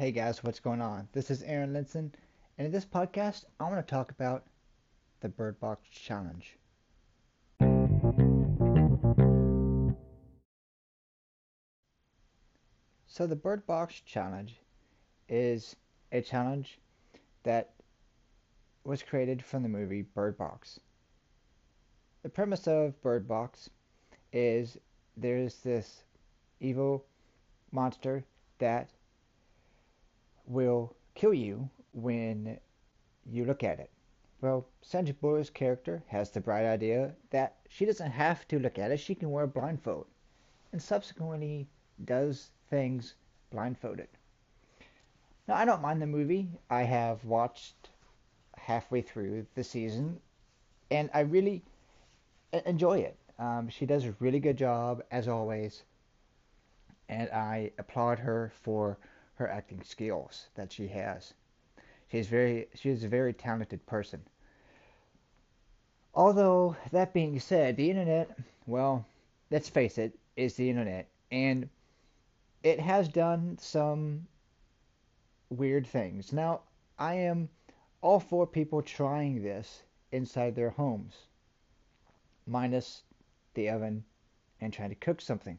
Hey guys, what's going on? This is Aaron Linson, and in this podcast, I want to talk about the Bird Box Challenge. So, the Bird Box Challenge is a challenge that was created from the movie Bird Box. The premise of Bird Box is there's this evil monster that will kill you when you look at it. Well, Sandra Bullock's character has the bright idea that she doesn't have to look at it, she can wear a blindfold, and subsequently does things blindfolded. Now, I don't mind the movie. I have watched halfway through the season, and I really enjoy it. Um, she does a really good job, as always, and I applaud her for her acting skills that she has. She's very she is a very talented person. Although that being said, the internet, well, let's face it, is the internet and it has done some weird things. Now, I am all for people trying this inside their homes, minus the oven and trying to cook something.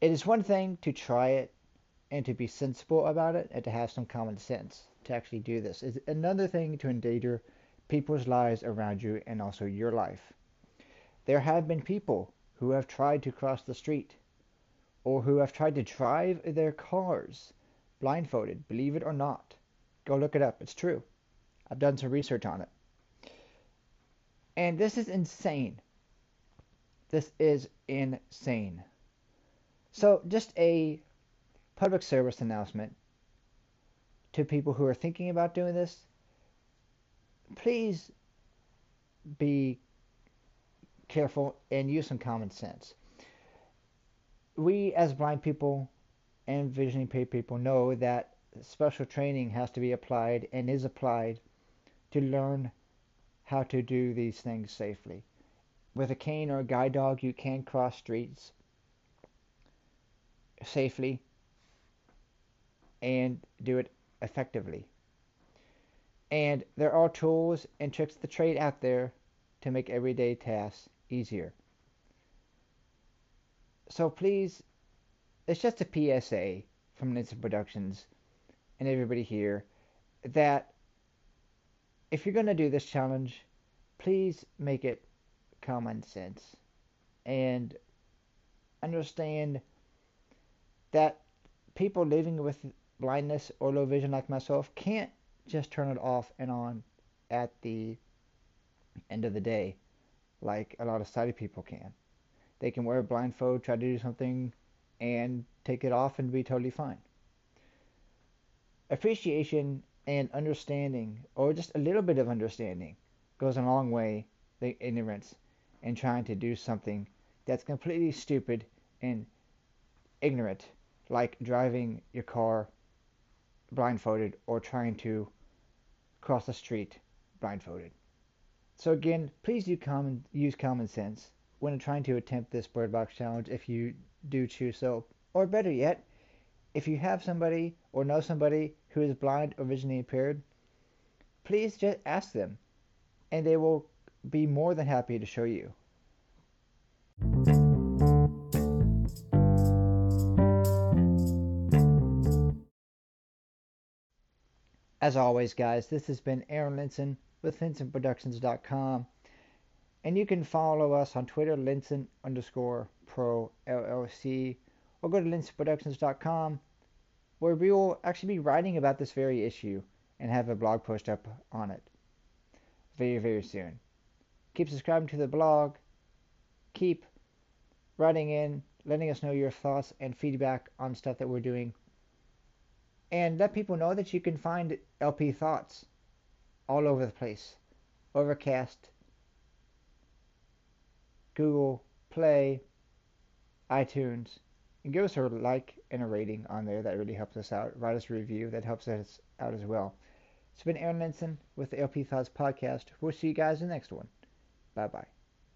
It is one thing to try it and to be sensible about it and to have some common sense to actually do this. It's another thing to endanger people's lives around you and also your life. There have been people who have tried to cross the street or who have tried to drive their cars blindfolded, believe it or not. Go look it up. It's true. I've done some research on it. And this is insane. This is insane. So, just a public service announcement to people who are thinking about doing this. Please be careful and use some common sense. We, as blind people and visually impaired people, know that special training has to be applied and is applied to learn how to do these things safely. With a cane or a guide dog, you can cross streets safely and do it effectively. And there are tools and tricks of the trade out there to make everyday tasks easier. So please, it's just a PSA from Linson Productions and everybody here that if you're going to do this challenge, please make it common sense and understand that people living with blindness or low vision like myself can't just turn it off and on at the end of the day like a lot of sighted people can. They can wear a blindfold, try to do something, and take it off and be totally fine. Appreciation and understanding, or just a little bit of understanding, goes a long way than ignorance and trying to do something that's completely stupid and ignorant, like driving your car blindfolded or trying to cross the street blindfolded. So again, please do common, use common sense when trying to attempt this bird box challenge if you do choose so. Or better yet, if you have somebody or know somebody who is blind or visually impaired, please just ask them and they will be more than happy to show you. As always, guys, this has been Aaron Linson with LinsonProductions.com. And you can follow us on Twitter, Linson underscore pro LLC, or go to LinsonProductions.com, where we will actually be writing about this very issue and have a blog post up on it very, very soon. Keep subscribing to the blog. Keep writing in, letting us know your thoughts and feedback on stuff that we're doing and let people know that you can find LP Thoughts all over the place. Overcast, Google Play, iTunes. And give us a like and a rating on there. That really helps us out. Write us a review. That helps us out as well. It's been Aaron Linson with the LP Thoughts Podcast. We'll see you guys in the next one. Bye bye.